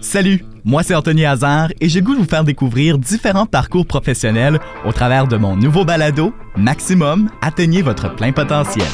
Salut, moi c'est Anthony Hazard et j'ai goût de vous faire découvrir différents parcours professionnels au travers de mon nouveau balado, Maximum, atteignez votre plein potentiel.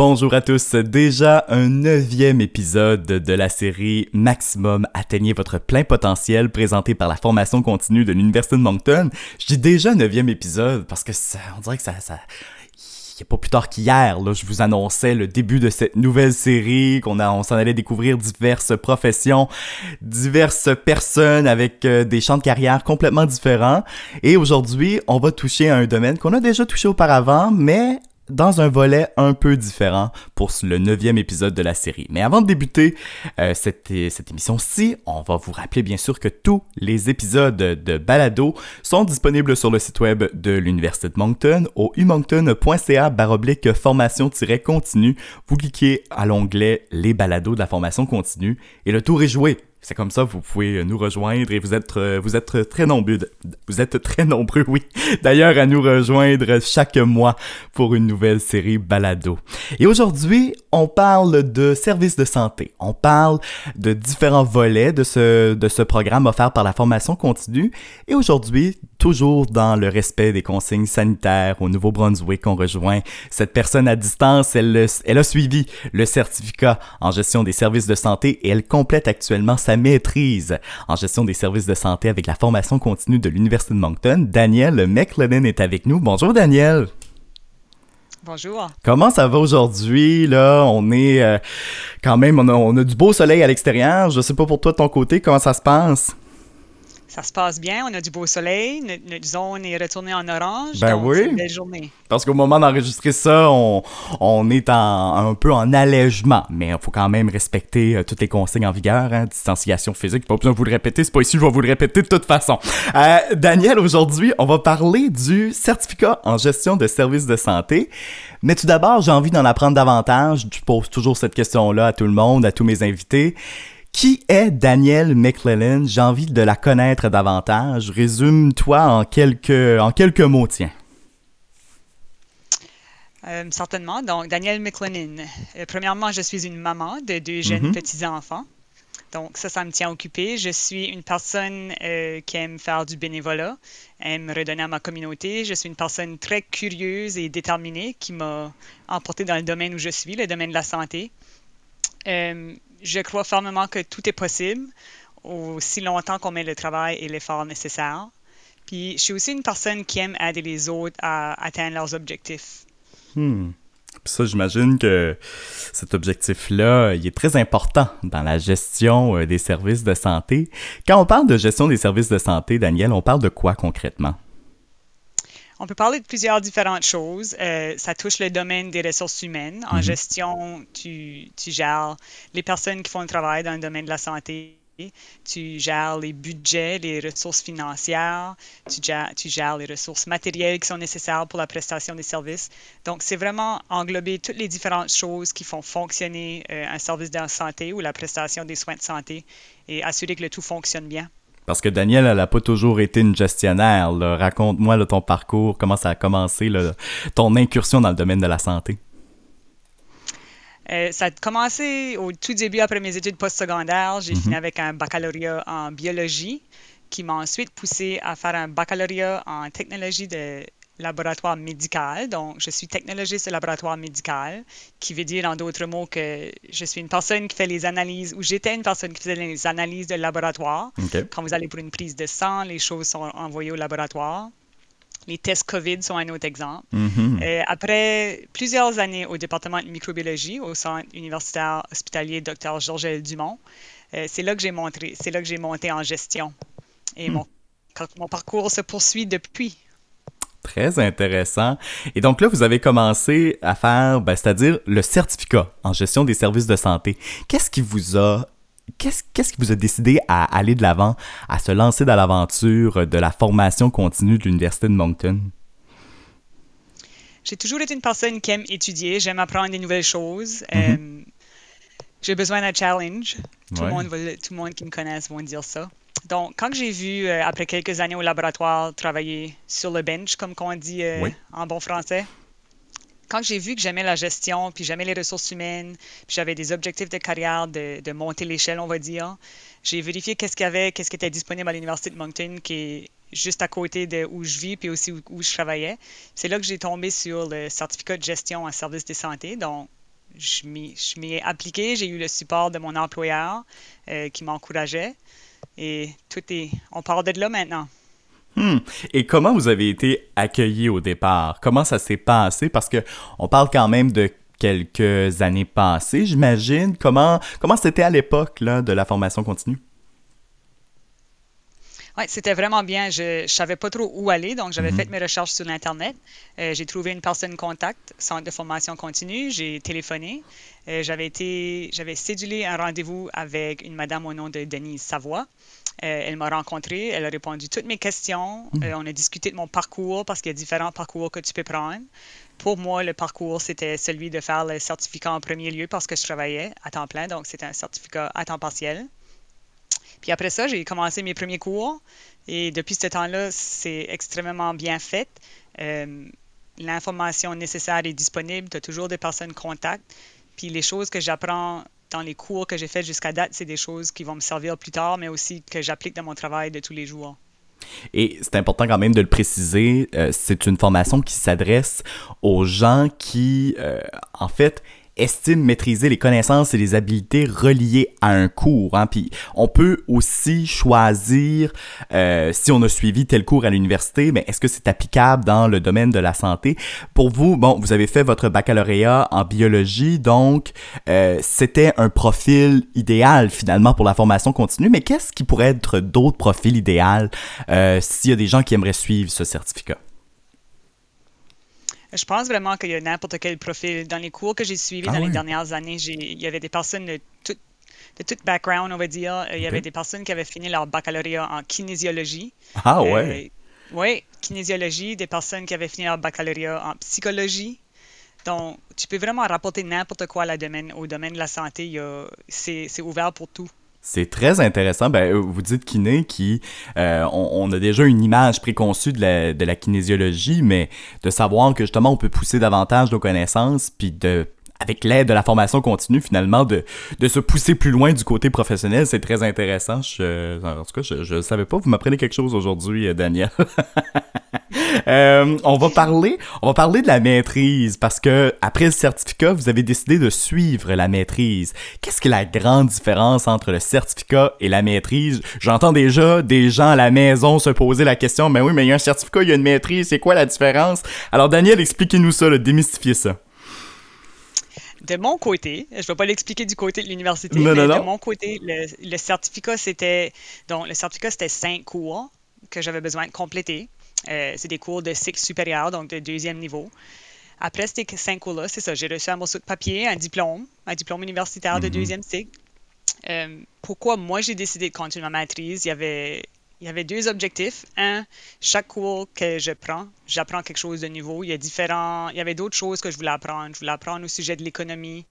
Bonjour à tous, déjà un neuvième épisode de la série Maximum Atteignez votre plein potentiel présenté par la formation continue de l'Université de Moncton. Je dis déjà neuvième épisode parce que ça, on dirait que ça, ça il a pas plus tard qu'hier, je vous annonçais le début de cette nouvelle série, qu'on s'en allait découvrir diverses professions, diverses personnes avec euh, des champs de carrière complètement différents. Et aujourd'hui, on va toucher à un domaine qu'on a déjà touché auparavant, mais dans un volet un peu différent pour le neuvième épisode de la série. Mais avant de débuter euh, cette, émission-ci, on va vous rappeler bien sûr que tous les épisodes de Balado sont disponibles sur le site web de l'Université de Moncton au umoncton.ca baroblique formation-continue. Vous cliquez à l'onglet Les balados de la formation continue et le tour est joué. C'est comme ça, vous pouvez nous rejoindre et vous êtes, euh, vous êtes très nombreux. Vous êtes très nombreux, oui. D'ailleurs, à nous rejoindre chaque mois pour une nouvelle série Balado. Et aujourd'hui, on parle de services de santé. On parle de différents volets de ce, de ce programme offert par la formation continue. Et aujourd'hui, toujours dans le respect des consignes sanitaires au Nouveau-Brunswick. On rejoint cette personne à distance. Elle, elle a suivi le certificat en gestion des services de santé et elle complète actuellement sa maîtrise en gestion des services de santé avec la formation continue de l'Université de Moncton. Daniel McLennan est avec nous. Bonjour Daniel. Bonjour. Comment ça va aujourd'hui? Là, on est euh, quand même, on a, on a, du beau soleil à l'extérieur. Je sais pas pour toi de ton côté, comment ça se passe? Ça se passe bien, on a du beau soleil, notre, zone est retournée en orange. Ben oui. une belle journée. Parce qu'au moment d'enregistrer ça, on, on est en, un peu en allègement, mais il faut quand même respecter euh, toutes les consignes en vigueur, hein, distanciation physique. Pas besoin de vous le répéter, c'est pas ici, je vais vous le répéter de toute façon. Euh, Daniel, aujourd'hui, on va parler du certificat en gestion de services de santé. Mais tout d'abord, j'ai envie d'en apprendre davantage. Je pose toujours cette question-là à tout le monde, à tous mes invités. Qui est Danielle McClellan? J'ai envie de la connaître davantage. Résume-toi en quelques, en quelques mots, tiens. Euh, certainement. Donc, Danielle McLennan. Euh, premièrement, je suis une maman de deux jeunes mhm. petits-enfants. Donc, ça, ça me tient occupée. Je suis une personne euh, qui aime faire du bénévolat, aime redonner à ma communauté. Je suis une personne très curieuse et déterminée qui m'a emportée dans le domaine où je suis, le domaine de la santé je crois fermement que tout est possible aussi longtemps qu'on met le travail et l'effort nécessaire. Puis je suis aussi une personne qui aime aider les autres à atteindre leurs objectifs. Hmm. ça, j'imagine que cet objectif-là, il est très important dans la gestion euh, des services de santé. Quand on parle de gestion des services de santé, Daniel, on parle de quoi concrètement? On peut parler de plusieurs différentes choses. Euh, ça touche le domaine des ressources humaines. En mhm. gestion, tu, tu, gères les personnes qui font le travail dans le domaine de la santé. Tu gères les budgets, les ressources financières, tu gères, tu gères les ressources matérielles qui sont nécessaires pour la prestation des services. Donc, c'est vraiment englober toutes les différentes choses qui font fonctionner euh, un service de santé ou la prestation des soins de santé et assurer que le tout fonctionne bien. Parce que Daniel, elle n'a pas toujours été une gestionnaire. Raconte-moi ton parcours, comment ça a commencé, ton incursion dans le domaine de la santé. Euh, ça a commencé au tout début après mes études postsecondaires. J'ai fini mhm. avec un baccalauréat en biologie qui m'a ensuite poussé à faire un baccalauréat en technologie de laboratoire médical. Donc, je suis technologiste de laboratoire médical, qui veut dire en d'autres mots que je suis une personne qui fait les analyses, ou j'étais une personne qui faisait les analyses de laboratoire. Quand vous allez pour une prise de sang, les choses sont envoyées au laboratoire. Les tests COVID sont un autre exemple. Mm-hmm. Euh, après plusieurs années au département de microbiologie au centre universitaire hospitalier Dr. Georges Dumont, euh, c'est là que j'ai monté, c'est là que j'ai monté en gestion. Et mm. mon, mon parcours se poursuit depuis. Très intéressant. Et donc là, vous avez commencé à faire, ben, c'est-à-dire le certificat en gestion des services de santé. Qu'est-ce qui vous a Qu'est-ce, qu'est-ce qui vous a décidé à aller de l'avant, à se lancer dans l'aventure de la formation continue de l'Université de Moncton? j'ai toujours été une personne qui aime étudier, j'aime apprendre des nouvelles choses. Mm-hmm. j'ai besoin d'un challenge. Tout, le monde tout le monde qui me connaisse va dire ça. Donc, quand j'ai vu, après quelques années au laboratoire, travailler sur le bench, comme on dit en bon français, quand j'ai vu que j'aimais la gestion, puis j'aimais les ressources humaines, puis j'avais des objectifs de carrière de, de monter l'échelle, on va dire, j'ai vérifié qu'est-ce qu'il y avait, qu'est-ce qui était disponible à l'Université de Moncton, qui est juste à côté de où je vis, puis aussi où, je travaillais. C'est là que j'ai tombé sur le certificat de gestion en service de santé. Donc, je m'y ai appliqué, j'ai eu le support de mon employeur euh, qui m'encourageait. Et tout est. On part de là maintenant. Hmm. Et comment vous avez été accueilli au départ? Comment ça s'est passé? Parce que on parle quand même de quelques années passées, j'imagine. Comment comment c'était à l'époque de la formation continue? Oui, c'était vraiment bien. Je ne savais pas trop où aller, donc j'avais mm-hmm. fait mes recherches sur Internet. Euh, j'ai trouvé une personne contact, centre de formation continue. J'ai téléphoné. Euh, j'avais été, j'avais cédulé un rendez-vous avec une madame au nom de Denise Savoie. Euh, elle m'a rencontré, elle a répondu toutes mes questions. Mm. on a discuté de mon parcours parce qu'il y a différents parcours que tu peux prendre. Pour moi, le parcours, c'était celui de faire le certificat en premier lieu parce que je travaillais à temps plein, donc c'était un certificat à temps partiel. Puis après ça, j'ai commencé mes premiers cours et depuis ce temps-là, c'est extrêmement bien fait. Euh, l'information nécessaire est disponible, tu as toujours des personnes contact. Puis les choses que j'apprends dans les cours que j'ai faits jusqu'à date, c'est des choses qui vont me servir plus tard, mais aussi que j'applique dans mon travail de tous les jours. Et c'est important quand même de le préciser, euh, c'est une formation qui s'adresse aux gens qui, euh, en fait, estime maîtriser les connaissances et les habiletés reliées à un cours. Hein. On peut aussi choisir, euh, si on a suivi tel cours à l'université, mais est-ce que c'est applicable dans le domaine de la santé? Pour vous, bon, vous avez fait votre baccalauréat en biologie, donc euh, c'était un profil idéal finalement pour la formation continue, mais qu'est-ce qui pourrait être d'autres profils idéaux euh, s'il y a des gens qui aimeraient suivre ce certificat? Je pense vraiment qu'il y a n'importe quel profil. Dans les cours que j'ai suivis ah dans les dernières années, il y avait des personnes de tout, de tout background, on va dire. Il y avait des personnes qui avaient fini leur baccalauréat en kinésiologie. Ah ouais? Euh, oui, kinésiologie, des personnes qui avaient fini leur baccalauréat en psychologie. Donc, tu peux vraiment rapporter n'importe quoi à domaine, au domaine de la santé. C'est ouvert pour tout. C'est très intéressant. Ben, euh, vous dites kiné qui, euh, on, a déjà une image préconçue de la, de la kinésiologie, mais de savoir que justement on peut pousser davantage nos connaissances, puis de avec l'aide de la formation continue, finalement, de, de se pousser plus loin du côté professionnel, c'est très intéressant. Je, en tout cas, je ne savais pas. Vous m'apprenez quelque chose aujourd'hui, euh, Daniel. euh, on va parler, on va parler de la maîtrise parce que après le certificat, vous avez décidé de suivre la maîtrise. Qu'est-ce que la grande différence entre le certificat et la maîtrise? J'entends déjà des gens à la maison se poser la question, mais oui, mais il y a un certificat, il y a une maîtrise, c'est quoi la différence? Alors Daniel, expliquez-nous ça, démystifiez ça de mon côté, je ne vais pas l'expliquer du côté de l'université, mais de mon côté, le, certificat, c'était. Donc, le certificat, c'était cinq cours que j'avais besoin de compléter. Euh, c'est des cours de cycle supérieur, donc de deuxième niveau. Après ces cinq cours-là, c'est ça, j'ai reçu un morceau de papier, un diplôme, un diplôme universitaire de mm-hmm. deuxième cycle. Euh, pourquoi moi j'ai décidé de continuer ma maîtrise? Il y avait il y avait deux objectifs. Un, chaque cours que je prends, j'apprends quelque chose de nouveau. Il y a différents, il y avait d'autres choses que je voulais apprendre. Je voulais apprendre au sujet de l'économie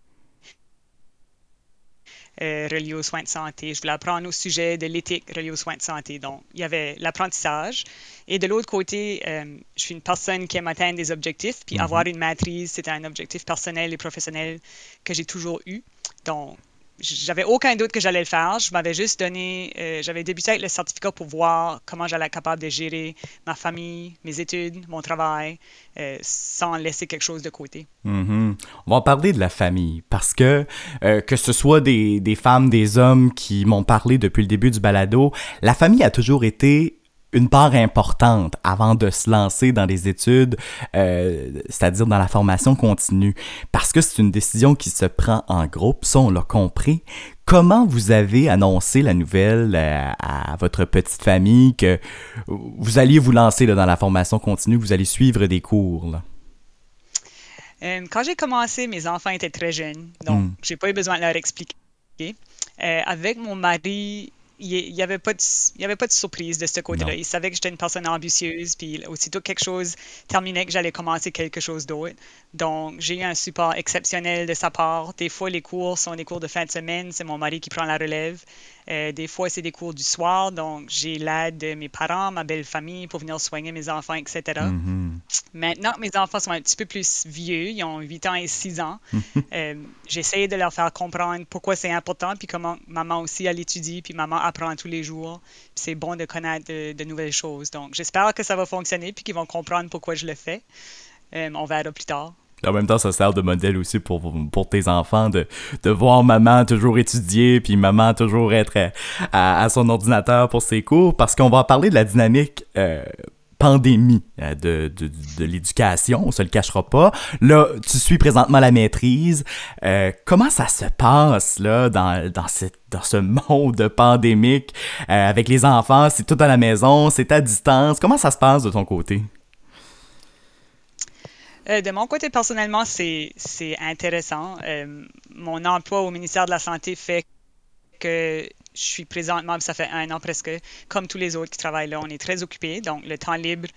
euh, aux soins de santé. Je voulais apprendre au sujet de l'éthique reliée aux soins de santé. Donc, il y avait l'apprentissage. Et de l'autre côté, euh, je suis une personne qui aime atteindre des objectifs. Puis mm-hmm. avoir une maîtrise, c'était un objectif personnel et professionnel que j'ai toujours eu. Donc, j'avais aucun doute que j'allais le faire. Je m'avais juste donné, euh, j'avais débuté avec le certificat pour voir comment j'allais être capable de gérer ma famille, mes études, mon travail, euh, sans laisser quelque chose de côté. Mm-hmm. On va parler de la famille parce que euh, que ce soit des, des femmes, des hommes qui m'ont parlé depuis le début du balado, la famille a toujours été une part importante avant de se lancer dans les études, euh, c'est-à-dire dans la formation continue, parce que c'est une décision qui se prend en groupe, ça on l'a compris. Comment vous avez annoncé la nouvelle euh, à, votre petite famille que vous alliez vous lancer dans la formation continue, vous allez suivre des cours? Euh, quand j'ai commencé, mes enfants étaient très jeunes, donc hmm. j'ai pas eu besoin de leur expliquer. avec mon mari, il n'y avait, pas de, il y avait pas de surprise de ce côté-là. Il savait que j'étais une personne ambitieuse, puis aussitôt que quelque chose terminait, que j'allais commencer quelque chose d'autre. Donc, j'ai eu un support exceptionnel de sa part. Des fois, les cours sont des cours de fin de semaine, c'est mon mari qui prend la relève. Euh, des fois, c'est des cours du soir, donc j'ai l'aide de mes parents, ma belle famille pour venir soigner mes enfants, etc. Mm-hmm. Maintenant mes enfants sont un petit peu plus vieux, ils ont 8 ans et 6 ans, euh, j'essaie de leur faire comprendre pourquoi c'est important, puis comment maman aussi, elle étudie, puis maman apprend tous les jours. C'est bon de connaître de, nouvelles choses. Donc, j'espère que ça va fonctionner, puis qu'ils vont comprendre pourquoi je le fais. Euh, on verra plus tard. En même temps, ça sert de modèle aussi pour, pour tes enfants de, voir maman toujours étudier, puis maman toujours être à, son ordinateur pour ses cours, parce qu'on va parler de la dynamique euh, pandémie euh, de, l'éducation, on se le cachera pas. Là, tu suis présentement la maîtrise. Euh, comment ça se passe là dans, ce monde pandémique avec les enfants? C'est tout à la maison, c'est à distance. Comment ça se passe de ton côté? Euh, de mon côté, personnellement, c'est intéressant. Euh, mon emploi au ministère de la Santé fait que je suis présentement, ça fait un an presque, comme tous les autres qui travaillent là, on est très occupés, donc le temps libre,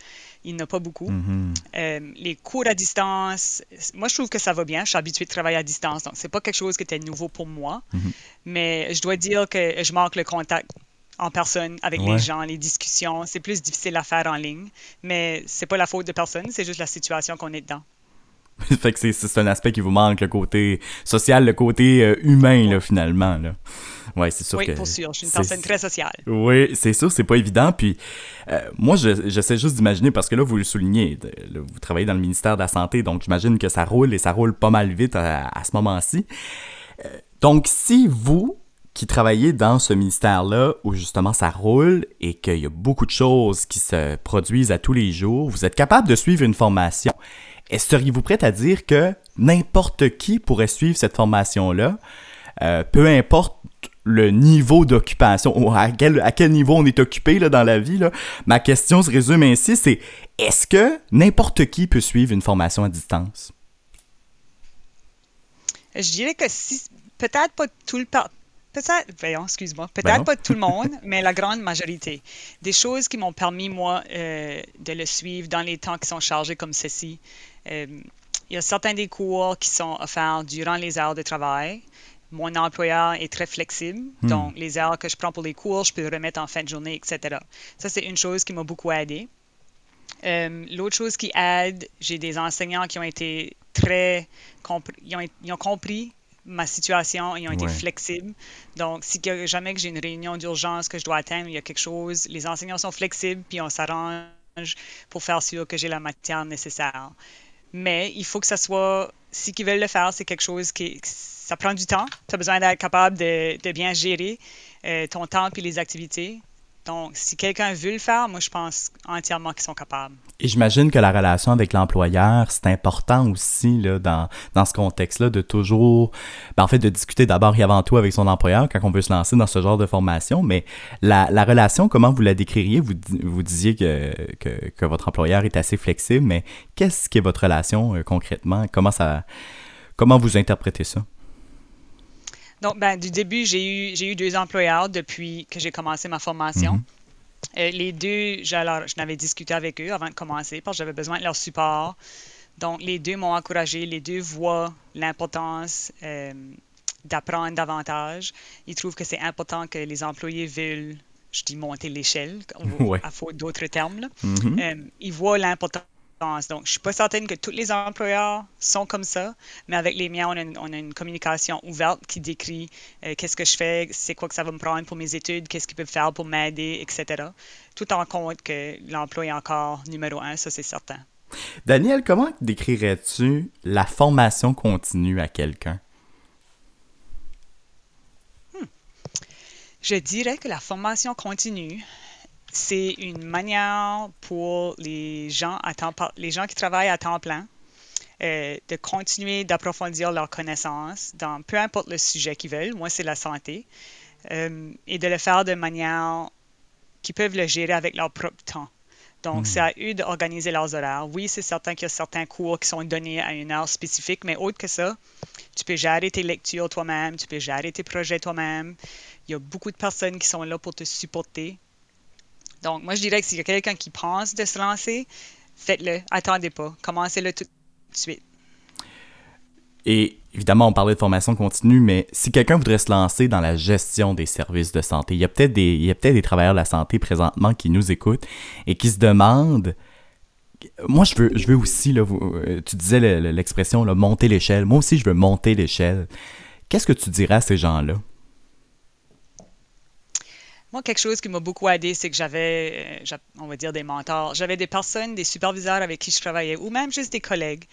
il n'y a pas beaucoup. Mm-hmm. Euh, les cours à distance, moi je trouve que ça va bien, je suis habituée de travailler à distance, donc c'est pas quelque chose qui était nouveau pour moi, mm-hmm. mais je dois dire que je manque le contact en personne avec les gens, les discussions. C'est plus difficile à faire en ligne, mais c'est pas la faute de personne, c'est juste la situation qu'on est dedans. fait que c'est un aspect qui vous manque, le côté social, le côté euh, humain, là, finalement. Là. Ouais, c'est sûr oui, que. pour sûr. Je suis une personne très sociale. Oui, c'est sûr, c'est pas évident. Puis, euh, moi, j'essaie juste d'imaginer, parce que là, vous le soulignez, vous travaillez dans le ministère de la Santé, donc j'imagine que ça roule et ça roule pas mal vite à, ce moment-ci. Euh, donc, si vous, qui travaillez dans ce ministère-là où justement ça roule et qu'il y a beaucoup de choses qui se produisent à tous les jours, vous êtes capable de suivre une formation. Et seriez-vous prête à dire que n'importe qui pourrait suivre cette formation-là, euh, peu importe le niveau d'occupation ou à quel, à quel niveau on est occupé là, dans la vie, ma question se résume ainsi, c'est est-ce que n'importe qui peut suivre une formation à distance? Je dirais que si, peut-être pas tout le, Peut-être, voyons, excuse-moi, ben peut-être pas tout le monde, mais la grande majorité. Des choses qui m'ont permis, moi, euh, de le suivre dans les temps qui sont chargés comme ceci. Euh, il y a certains des cours qui sont offerts durant les heures de travail. Mon employeur est très flexible, hmm. donc les heures que je prends pour les cours, je peux les remettre en fin de journée, etc. Ça, c'est une chose qui m'a beaucoup aidé. Euh, l'autre chose qui aide, j'ai des enseignants qui ont été très... Ils ont, ils ont compris ma situation, ils ont été flexibles. Donc, si jamais que j'ai une réunion d'urgence que je dois atteindre, il y a quelque chose, les enseignants sont flexibles, puis on s'arrange pour faire sûr que j'ai la matière nécessaire. Mais il faut que ça soit, si qu'ils veulent le faire, c'est quelque chose qui, ça prend du temps. Tu as besoin d'être capable de, bien gérer euh, ton temps et les activités. Donc, si quelqu'un veut le faire, moi, je pense entièrement qu'ils sont capables. Et j'imagine que la relation avec l'employeur, c'est important aussi là, dans, dans ce contexte-là de toujours, ben, en fait, de discuter d'abord et avant tout avec son employeur quand on veut se lancer dans ce genre de formation. Mais la, la relation, comment vous la décririez? Vous, vous disiez que, que, que, votre employeur est assez flexible, mais qu'est-ce qu'est votre relation euh, concrètement? Comment, ça, comment vous interprétez ça? Donc, ben, du début, j'ai eu, j'ai eu deux employeurs depuis que j'ai commencé ma formation. Mhm. Euh, les deux, je n'avais discuté avec eux avant de commencer parce que j'avais besoin de leur support. Donc, les deux m'ont encouragé, les deux voient l'importance euh, d'apprendre davantage. Ils trouvent que c'est important que les employés veulent, je dis monter l'échelle, à faute d'autres termes. Mhm. Euh, ils voient l'importance donc, je suis pas certaine que tous les employeurs sont comme ça, mais avec les miens, on a une, communication ouverte qui décrit euh, qu'est-ce que je fais, c'est quoi que ça va me prendre pour mes études, qu'est-ce qu'ils peuvent faire pour m'aider, etc. Tout en compte que l'emploi est encore numéro un, ça c'est certain. Daniel, comment décrirais-tu la formation continue à quelqu'un? Hmm. Je dirais que la formation continue, c'est une manière pour les gens, à temps, les gens qui travaillent à temps plein euh, de continuer d'approfondir leurs connaissances dans peu importe le sujet qu'ils veulent. Moi, c'est la santé. Euh, et de le faire de manière qu'ils peuvent le gérer avec leur propre temps. Donc, c'est à eux d'organiser leurs horaires. Oui, c'est certain qu'il y a certains cours qui sont donnés à une heure spécifique, mais autre que ça, tu peux gérer tes lectures toi-même, tu peux gérer tes projets toi-même. Il y a beaucoup de personnes qui sont là pour te supporter. Donc, moi, je dirais que s'il y a quelqu'un qui pense de se lancer, faites-le. Attendez pas. Commencez-le tout de suite. Et évidemment, on parlait de formation continue, mais si quelqu'un voudrait se lancer dans la gestion des services de santé, il y a peut-être des, travailleurs de la santé présentement qui nous écoutent et qui se demandent. Moi, je veux, je veux aussi, là, euh, tu disais l'expression monter l'échelle. Moi aussi, je veux monter l'échelle. Qu'est-ce que tu dirais à ces gens-là? Moi, quelque chose qui m'a beaucoup aidé, c'est que j'avais, euh, on va dire, des mentors. J'avais des personnes, des superviseurs avec qui je travaillais, ou même juste des collègues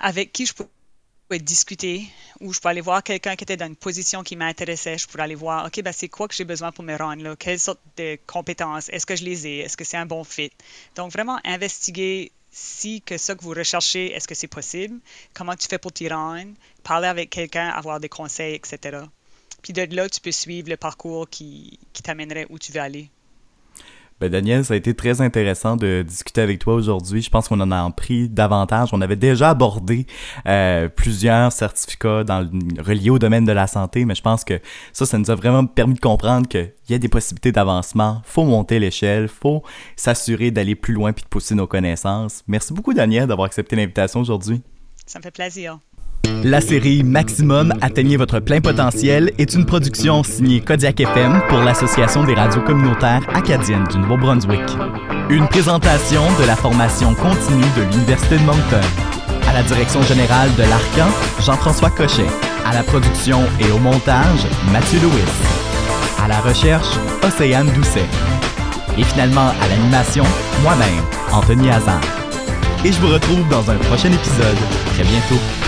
avec qui je pouvais discuter ou je peux aller voir quelqu'un qui était dans une position qui m'intéressait. Je pourrais aller voir, OK, ben, c'est quoi que j'ai besoin pour me rendre là? Quelles sortes de compétences? Est-ce que je les ai? Est-ce que c'est un bon fit? Donc, vraiment investiguer si que ça que vous recherchez, est-ce que c'est possible? Comment tu fais pour t'y rendre? Parler avec quelqu'un, avoir des conseils, etc. Puis de là, tu peux suivre le parcours qui, qui t'amènerait où tu veux aller. Ben Daniel, ça a été très intéressant de discuter avec toi aujourd'hui. Je pense qu'on en a appris davantage. On avait déjà abordé euh, plusieurs certificats dans le, reliés au domaine de la santé, mais je pense que ça, ça nous a vraiment permis de comprendre qu'il y a des possibilités d'avancement. Faut monter l'échelle, faut s'assurer d'aller plus loin puis de pousser nos connaissances. Merci beaucoup Daniel d'avoir accepté l'invitation aujourd'hui. Ça me fait plaisir. La série Maximum Atteignez votre plein potentiel est une production signée Kodiak FM pour l'Association des radios communautaires acadiennes du Nouveau-Brunswick. Une présentation de la formation continue de l'Université de Moncton. À la direction générale de l'Arcan, Jean-François Cochet. À la production et au montage, Mathieu Lewis. À la recherche, Océane Doucet. Et finalement, à l'animation, moi-même, Anthony Hazard. Et je vous retrouve dans un prochain épisode, très bientôt.